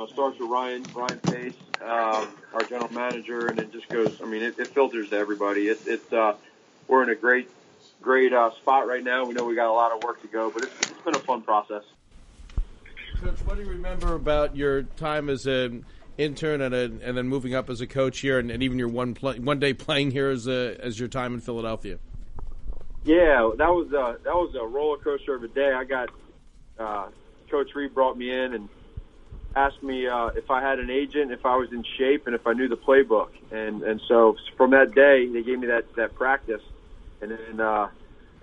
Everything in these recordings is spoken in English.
know, starts with Ryan Ryan Pace, um, our general manager, and it just goes. I mean, it, it filters to everybody. It, it's uh, we're in a great great uh, spot right now. We know we got a lot of work to go, but it's, it's been a fun process. Coach, what do you remember about your time as an intern and, a, and then moving up as a coach here, and, and even your one play, one day playing here as a, as your time in Philadelphia? Yeah, that was a, that was a roller coaster of a day. I got uh, Coach Reid brought me in and asked me uh, if I had an agent, if I was in shape, and if I knew the playbook. And and so from that day, they gave me that that practice, and then uh,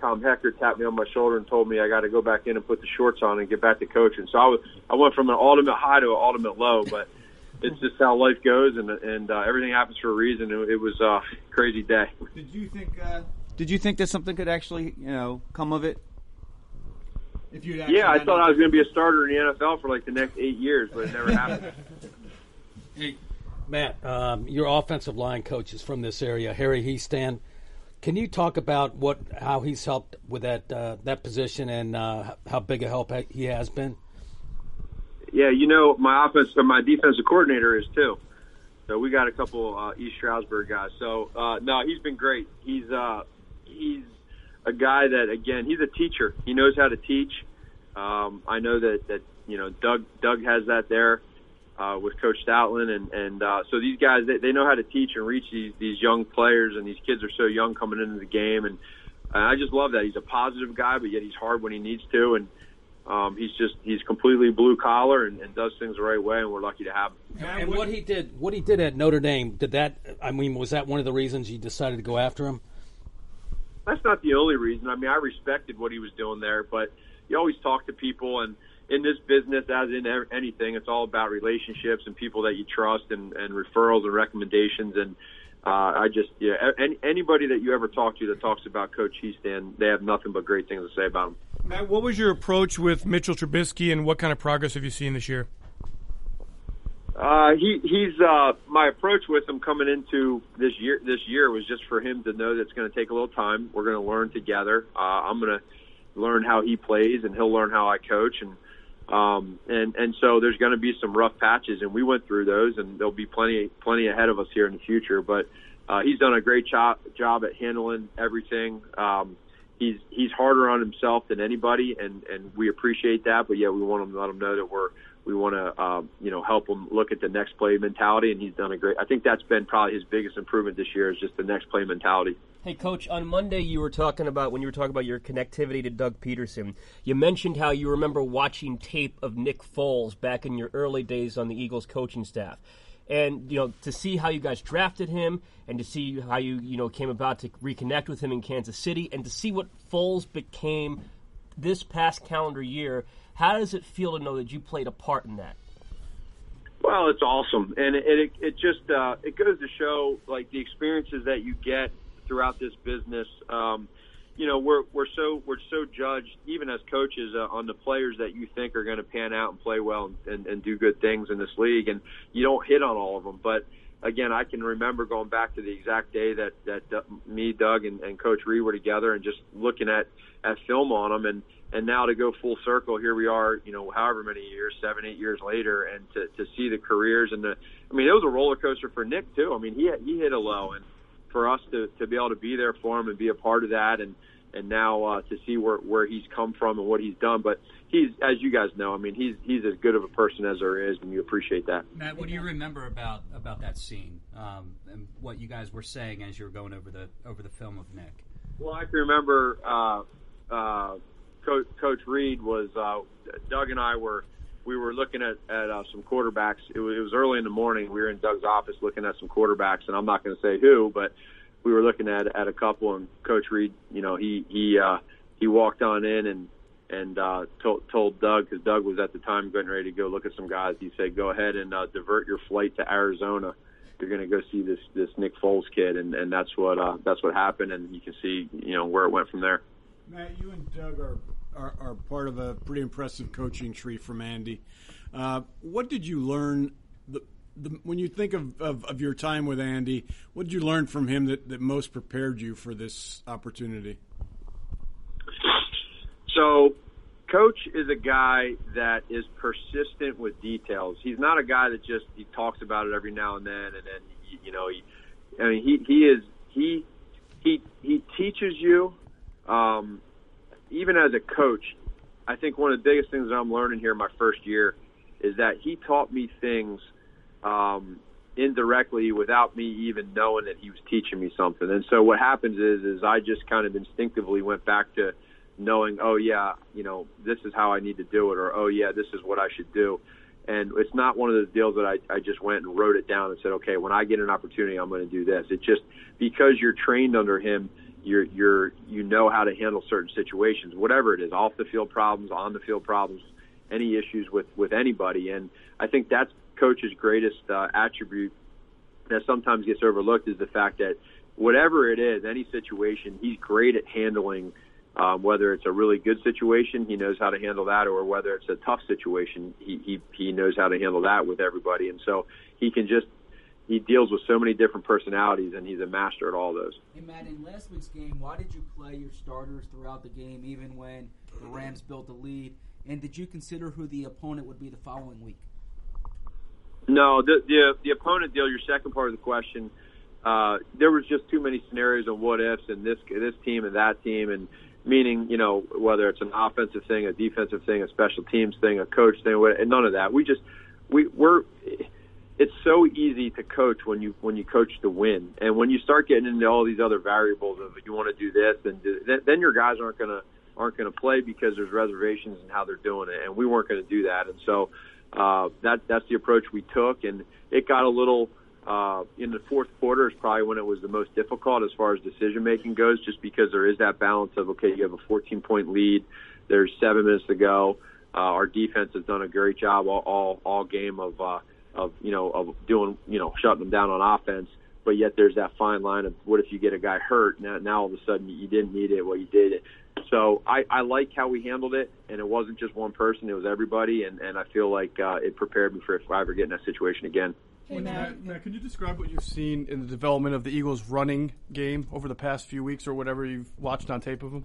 Tom Heckert tapped me on my shoulder and told me I got to go back in and put the shorts on and get back to coaching. So I was I went from an ultimate high to an ultimate low, but it's just how life goes, and and uh, everything happens for a reason. It, it was a crazy day. Did you think? Uh, did you think that something could actually, you know, come of it? If you yeah, I thought I was going to be a starter in the NFL for like the next eight years, but it never happened. hey, Matt, um, your offensive line coach is from this area, Harry Hiestand. Can you talk about what how he's helped with that uh, that position and uh, how big a help he has been? Yeah, you know, my offense or my defensive coordinator is too. So we got a couple uh, East Stroudsburg guys. So uh, no, he's been great. He's uh, he's a guy that again he's a teacher. He knows how to teach. Um, I know that that you know Doug Doug has that there uh, with Coach Stoutland, and and uh, so these guys they, they know how to teach and reach these these young players, and these kids are so young coming into the game, and, and I just love that he's a positive guy, but yet he's hard when he needs to, and um, he's just he's completely blue collar and, and does things the right way, and we're lucky to have him. And what he did, what he did at Notre Dame, did that? I mean, was that one of the reasons you decided to go after him? That's not the only reason. I mean, I respected what he was doing there, but you always talk to people, and in this business, as in anything, it's all about relationships and people that you trust, and, and referrals and recommendations. And uh, I just, yeah, any, anybody that you ever talk to that talks about Coach Hiestand, they have nothing but great things to say about him. Matt, what was your approach with Mitchell Trubisky, and what kind of progress have you seen this year? Uh, he he's uh, my approach with him coming into this year. This year was just for him to know that it's going to take a little time. We're going to learn together. Uh, I'm going to learn how he plays, and he'll learn how I coach, and um, and and so there's going to be some rough patches, and we went through those, and there'll be plenty plenty ahead of us here in the future. But uh, he's done a great job job at handling everything. Um, he's he's harder on himself than anybody, and and we appreciate that. But yeah, we want to let him know that we're we want to, um, you know, help him look at the next play mentality, and he's done a great. I think that's been probably his biggest improvement this year is just the next play mentality. Hey, coach, on Monday you were talking about when you were talking about your connectivity to Doug Pederson. You mentioned how you remember watching tape of Nick Foles back in your early days on the Eagles coaching staff. And you know to see how you guys drafted him, and to see how you you know came about to reconnect with him in Kansas City, and to see what Foles became this past calendar year how does it feel to know that you played a part in that? Well, it's awesome, and it it, it just uh, it goes to show like the experiences that you get throughout this business. Um, you know, we're we're so we're so judged even as coaches uh, on the players that you think are going to pan out and play well and, and, and do good things in this league, and you don't hit on all of them, but again, I can remember going back to the exact day that that uh, me, Doug, and, and Coach Reid were together, and just looking at at film on them, and and now to go full circle, here we are, you know, however many years, seven, eight years later, and to to see the careers and the, I mean, it was a roller coaster for Nick too. I mean, he he hit a low, and for us to to be able to be there for him and be a part of that, and and now uh, to see where where he's come from and what he's done, but he's as you guys know, I mean, he's he's as good of a person as there is, and you appreciate that. Matt, what do you remember about about that scene um, and what you guys were saying as you were going over the over the film of Nick? Well, I can remember. Uh, uh, Coach, Coach Reid was uh, Doug and I were we were looking at at uh, some quarterbacks. It was, it was early in the morning. We were in Doug's office looking at some quarterbacks, and I'm not going to say who, but we were looking at at a couple. And Coach Reid, you know, he he uh, he walked on in and and uh, told told Doug because Doug was at the time getting ready to go look at some guys. He said, "Go ahead and uh, divert your flight to Arizona." You're going to go see this this Nick Foles kid, and and that's what uh, that's what happened, and you can see you know where it went from there. Matt, you and Doug are are, are part of a pretty impressive coaching tree from Andy. Uh, what did you learn? The, the, when you think of, of, of, your time with Andy, what did you learn from him that, that most prepared you for this opportunity? So, Coach is a guy that is persistent with details. He's not a guy that just he talks about it every now and then, and then you know, he, I mean, he he is he he he teaches you. Um, even as a coach, I think one of the biggest things that I'm learning here my first year is that he taught me things um, indirectly without me even knowing that he was teaching me something. And so what happens is is I just kind of instinctively went back to knowing, oh yeah, you know, this is how I need to do it, or oh yeah, this is what I should do. And it's not one of those deals that I, I just went and wrote it down and said, okay, when I get an opportunity, I'm going to do this. It's just because you're trained under him, you're you're you know how to handle certain situations, whatever it is, off the field problems, on the field problems, any issues with with anybody. And I think that's coach's greatest uh, attribute that sometimes gets overlooked is the fact that whatever it is, any situation, he's great at handling um, whether it's a really good situation, he knows how to handle that, or whether it's a tough situation, he, he he knows how to handle that with everybody. And so he can just he deals with so many different personalities, and he's a master at all those. Hey Matt, in last week's game, why did you play your starters throughout the game, even when the Rams built a lead? And did you consider who the opponent would be the following week? No, the the, the opponent deal. Your second part of the question. Uh, there was just too many scenarios of what ifs and this this team and that team and meaning, you know, whether it's an offensive thing, a defensive thing, a special teams thing, a coach thing, and none of that. We just we we're it's so easy to coach when you when you coach to win, and when you start getting into all these other variables of you want to do this, and do, then, then your guys aren't gonna aren't gonna play because there's reservations in how they're doing it, and we weren't gonna do that, and so uh, that that's the approach we took, and it got a little uh, in the fourth quarter is probably when it was the most difficult as far as decision making goes, just because there is that balance of okay, you have a 14 point lead, there's seven minutes to go. Uh, our defense has done a great job all all, all game of uh, of you know of doing you know shutting them down on offense, but yet there's that fine line of what if you get a guy hurt now now all of a sudden you didn't need it, well you did it. So I, I like how we handled it, and it wasn't just one person; it was everybody, and, and I feel like uh, it prepared me for if I ever get in that situation again. Hey, Matt, Matt, could you describe what you've seen in the development of the Eagles' running game over the past few weeks, or whatever you've watched on tape of them?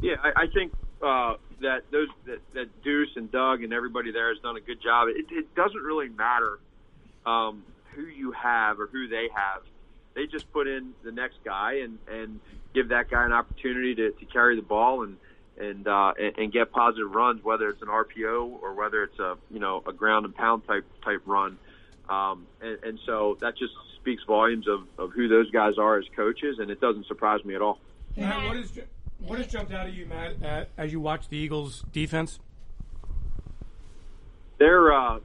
Yeah, I, I think uh, that those that, that Duce and Doug and everybody there has done a good job. It, it doesn't really matter um, who you have or who they have. They just put in the next guy and and give that guy an opportunity to, to carry the ball and and, uh, and and get positive runs, whether it's an RPO or whether it's a you know a ground and pound type type run. Um, and, and so that just speaks volumes of, of who those guys are as coaches, and it doesn't surprise me at all. Matt, what, is, what has jumped out at you, Matt, at, as you watch the Eagles' defense? They're uh,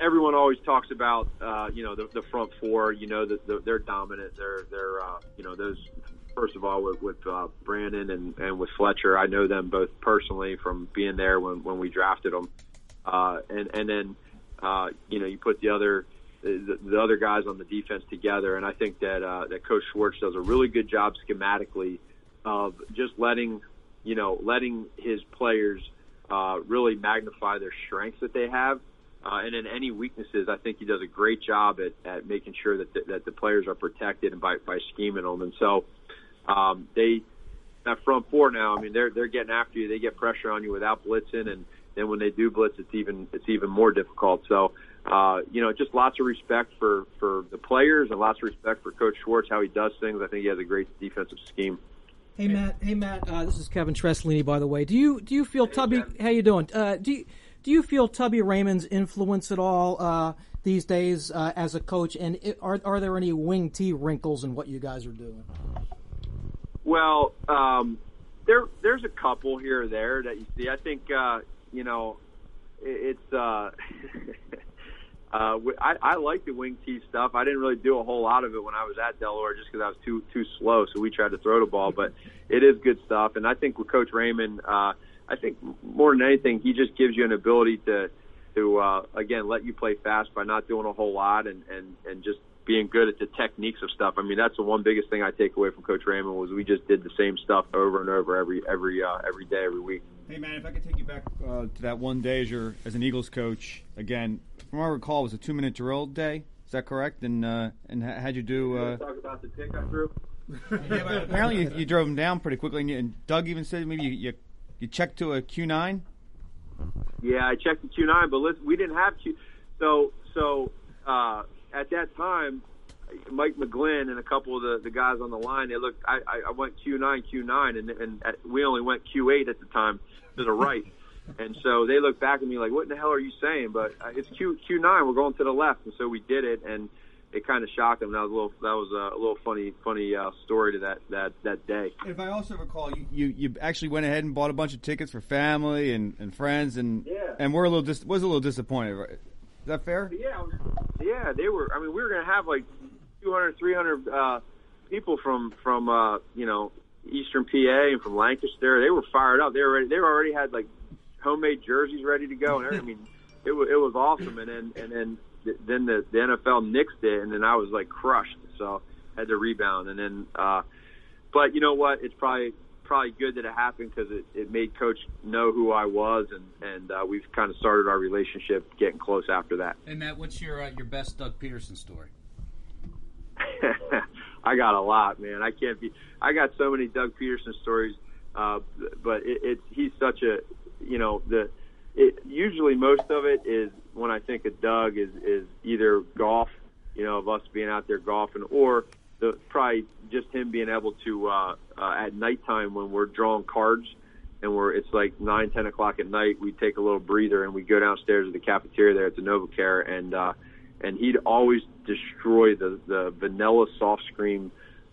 everyone always talks about uh, you know the, the front four. You know that the, they're dominant. They're they're uh, you know those first of all with, with uh, Brandon and, and with Fletcher. I know them both personally from being there when when we drafted them, uh, and and then uh, you know, you put the other the, the other guys on the defense together, and I think that uh, that Coach Schwartz does a really good job schematically of just letting you know letting his players uh, really magnify their strengths that they have. Uh, and in any weaknesses, I think he does a great job at, at making sure that the, that the players are protected and by, by scheming them. And so um, they that front four now. I mean, they're they're getting after you. They get pressure on you without blitzing, and then when they do blitz, it's even it's even more difficult. So, uh, you know, just lots of respect for for the players and lots of respect for Coach Schwartz how he does things. I think he has a great defensive scheme. Hey Matt, hey Matt, uh, this is Kevin Treslini. By the way, do you do you feel hey, Tubby? How you doing? Uh, do you, do you feel Tubby Raymond's influence at all uh, these days uh, as a coach? And it, are are there any wing T wrinkles in what you guys are doing? Well, um, there there's a couple here or there that you see. I think uh, you know, it, it's. uh I, I like the wing tee stuff. I didn't really do a whole lot of it when I was at Delaware, just because I was too too slow. So we tried to throw the ball, but it is good stuff. And I think with Coach Raymond, uh, I think more than anything, he just gives you an ability to to uh, again let you play fast by not doing a whole lot and and and just being good at the techniques of stuff. I mean, that's the one biggest thing I take away from Coach Raymond was we just did the same stuff over and over every every uh, every day, every week. Hey man, if I could take you back uh, to that one day as your as an Eagles coach again. From what I recall, it was a two minute drill day. Is that correct? And uh, and how'd you do? Uh, talk about the pick I threw. apparently, you, you, drove him down pretty quickly, and, you, and Doug even said maybe you, you, you checked to a Q9. Yeah, I checked the Q9, but listen, we didn't have Q. So so uh, at that time, Mike McGlynn and a couple of the, the guys on the line, they looked. I, I went Q9, Q9, and and at, we only went Q8 at the time to the right. And so they looked back at me like, "What in the hell are you saying?" But uh, it's Q Q9. We're going to the left, and so we did it, and it kind of shocked them. That was a little that was a, a little funny funny uh, story to that that that day. If I also recall, you, you you actually went ahead and bought a bunch of tickets for family and, and friends, and Yeah. and we're a little dis- was a little disappointed. Right? Is that fair? Yeah, yeah, they were. I mean, we were going to have like 200, 300 uh, people from from uh, you know Eastern PA and from Lancaster. They were fired up. They were ready, they already had like homemade jerseys ready to go, and. I mean, it was it was awesome. And then and then then the, the NFL nixed it, and then I was like crushed. So had to rebound, and then. uh But you know what? It's probably probably good that it happened because it, it made Coach know who I was, and and uh, we've kind of started our relationship getting close after that. And Matt, what's your uh, your best Doug Pederson story? I got a lot, man. I can't be. I got so many Doug Pederson stories, uh, but it, it's he's such a, you know, the. It, usually, most of it is when I think of Doug is is either golf, you know, of us being out there golfing, or the probably just him being able to uh, uh, at nighttime when we're drawing cards and we're it's like nine ten o'clock at night we take a little breather and we go downstairs to the cafeteria there at the NovaCare and uh, and he'd always destroy the the vanilla soft cream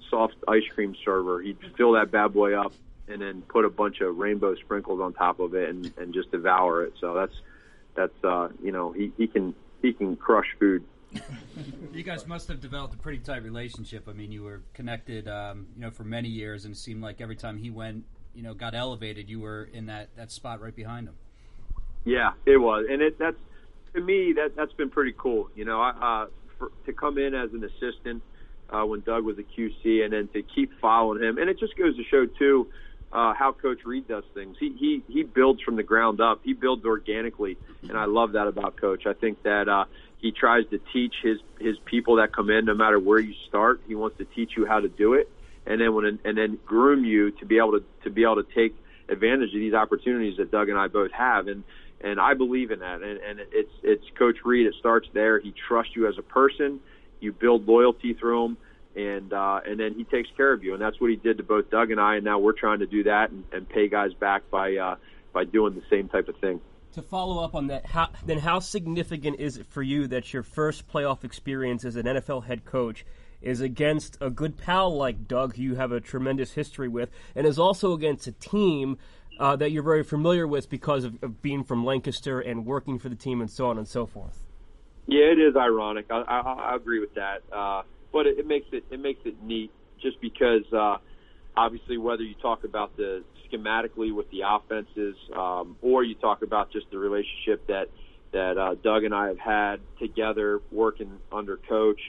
soft ice cream server. He'd fill that bad boy up and then put a bunch of rainbow sprinkles on top of it and, and just devour it. So that's that's uh, you know he, he can he can crush food. You guys must have developed a pretty tight relationship. I mean, you were connected, um, you know, for many years, and it seemed like every time he went, you know, got elevated, you were in that, that spot right behind him. Yeah, it was, and it that's to me that that's been pretty cool. You know, I, uh, for, to come in as an assistant uh, when Doug was a QC, and then to keep following him, and it just goes to show too uh, how Coach Reid does things. He he he builds from the ground up. He builds organically, and I love that about Coach. I think that uh, he tries to teach his his people that come in, no matter where you start. He wants to teach you how to do it, and then when and then groom you to be able to to be able to take advantage of these opportunities that Doug and I both have. And and I believe in that. And, and it's it's Coach Reid. It starts there. He trusts you as a person. You build loyalty through him, and uh, and then he takes care of you. And that's what he did to both Doug and I. And now we're trying to do that and, and pay guys back by uh, by doing the same type of thing. To follow up on that, how, then how significant is it for you that your first playoff experience as an NFL head coach is against a good pal like Doug, who you have a tremendous history with, and is also against a team uh, that you're very familiar with because of, of being from Lancaster and working for the team and so on and so forth? Yeah, it is ironic. I, I, I agree with that, uh, but it, it makes it it makes it neat just because uh, obviously whether you talk about the schematically with the offenses um, or you talk about just the relationship that that uh, Doug and I have had together working under coach.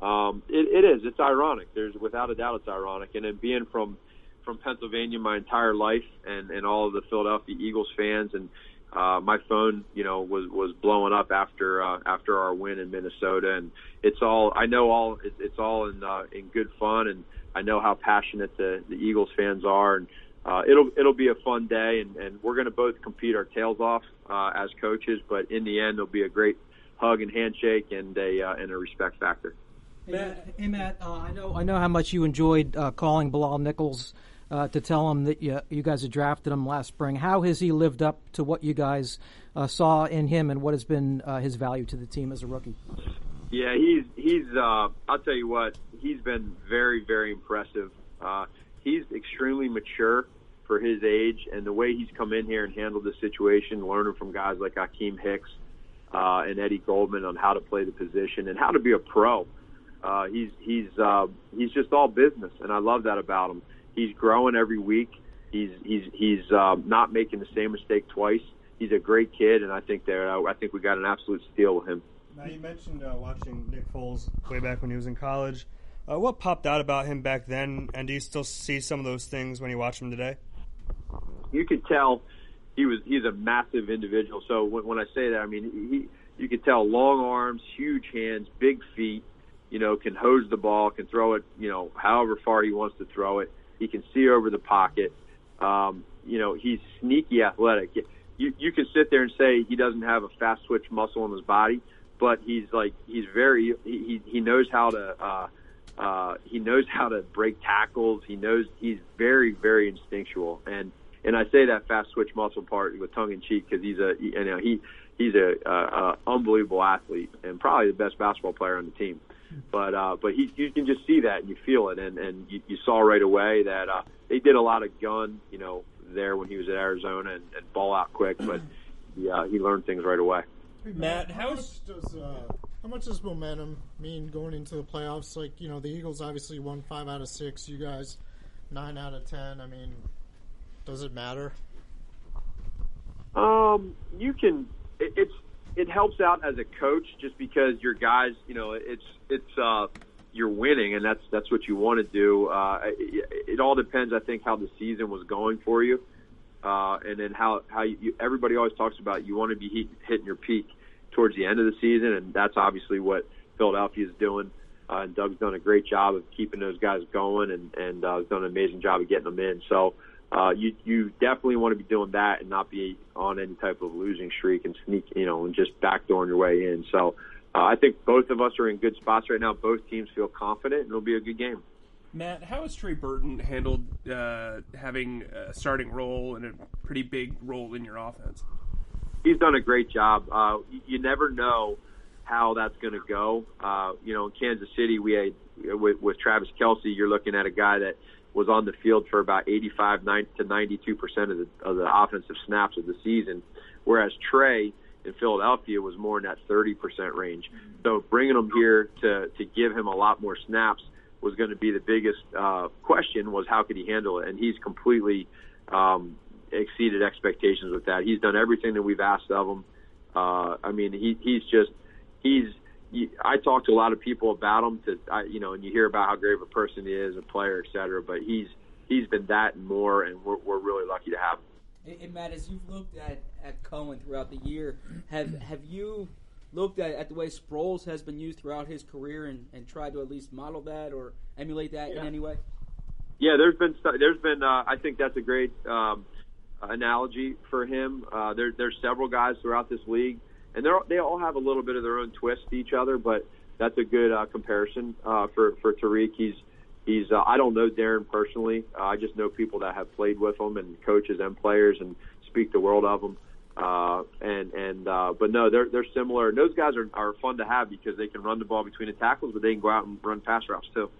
Um, it, it is. It's ironic. There's without a doubt it's ironic. And then being from from Pennsylvania my entire life and and all of the Philadelphia Eagles fans. And uh, my phone, you know, was was blowing up after uh, after our win in Minnesota, and it's all I know. All it, it's all in uh, in good fun, and I know how passionate the, the Eagles fans are, and uh, it'll it'll be a fun day, and, and we're going to both compete our tails off uh, as coaches, but in the end, it'll be a great hug and handshake and a uh, and a respect factor. Hey, Matt, hey, Matt uh, I know I know how much you enjoyed uh, calling Bilal Nichols uh, to tell him that you, you guys had drafted him last spring. How has he lived up to what you guys uh, saw in him, and what has been uh, his value to the team as a rookie? Yeah, he's he's. Uh, I'll tell you what, he's been very very impressive. Uh, he's extremely mature for his age, and the way he's come in here and handled the situation, learning from guys like Akiem Hicks uh, and Eddie Goldman on how to play the position and how to be a pro. He's he's he's just all business, and I love that about him. He's growing every week. He's he's he's uh, not making the same mistake twice. He's a great kid, and I think that uh, I think we got an absolute steal with him. Now you mentioned uh, watching Nick Foles way back when he was in college. Uh, what popped out about him back then, and do you still see some of those things when you watch him today? You could tell he was he's a massive individual. So when, when I say that, I mean he you could tell long arms, huge hands, big feet. You know, can hose the ball, can throw it. You know, however far he wants to throw it. He can see over the pocket. Um, you know he's sneaky athletic. You you can sit there and say he doesn't have a fast switch muscle in his body, but he's like he's very he he knows how to uh, uh, he knows how to break tackles. He knows he's very very instinctual and and I say that fast switch muscle part with tongue in cheek because he's a you know he he's a, a, a unbelievable athlete and probably the best basketball player on the team. But uh, but he you can just see that and you feel it and and you, you saw right away that uh, they did a lot of gun you know there when he was at Arizona and, and ball out quick, but yeah he learned things right away. Matt, how much does uh, how much does momentum mean going into the playoffs? Like you know, the Eagles obviously won five out of six. You guys nine out of ten. I mean, does it matter? Um, you can. It, it's it helps out as a coach just because your guys, you know, it's it's uh, you're winning and that's that's what you want to do. Uh, it, it all depends, I think, how the season was going for you, uh, and then how how you, everybody always talks about you want to be hit, hitting your peak towards the end of the season, and that's obviously what Philadelphia is doing. Uh, and Doug's done a great job of keeping those guys going, and and uh, done an amazing job of getting them in. So you you definitely want to be doing that and not be on any type of losing streak and sneak, you know, and just backdooring your way in. So uh, I think both of us are in good spots right now. Both teams feel confident, and it'll be a good game. Matt, how has Trey Burton handled uh, having a starting role and a pretty big role in your offense? He's done a great job. Uh, you never know how that's going to go. Uh, you know, in Kansas City, we had with, with Travis Kelce, you're looking at a guy that was on the field for about 85 to 92 percent of the of the offensive snaps of the season, whereas Trey in Philadelphia was more in that 30 percent range. So bringing him here to to give him a lot more snaps was going to be the biggest uh, question was how could he handle it, and he's completely um, exceeded expectations with that. He's done everything that we've asked of him. Uh, I mean, he he's just he's I talk to a lot of people about him to, I, you know, and you hear about how great of a person he is, a player, et cetera. But he's he's been that and more, and we're we're really lucky to have him. And Matt, as you've looked at, at Cohen throughout the year, have have you looked at, at the way Sproles has been used throughout his career and, and tried to at least model that or emulate that yeah. in any way? Yeah, there's been there's been uh, I think that's a great um, analogy for him. Uh, there, there's several guys throughout this league and they they all have a little bit of their own twist to each other, but that's a good uh, comparison uh, for for Tarik. He's he's uh, I don't know Darren personally. Uh, I just know people that have played with him and coaches and players and speak the world of him. Uh, and and uh, but no, they're they're similar. And those guys are are fun to have because they can run the ball between the tackles, but they can go out and run pass routes too.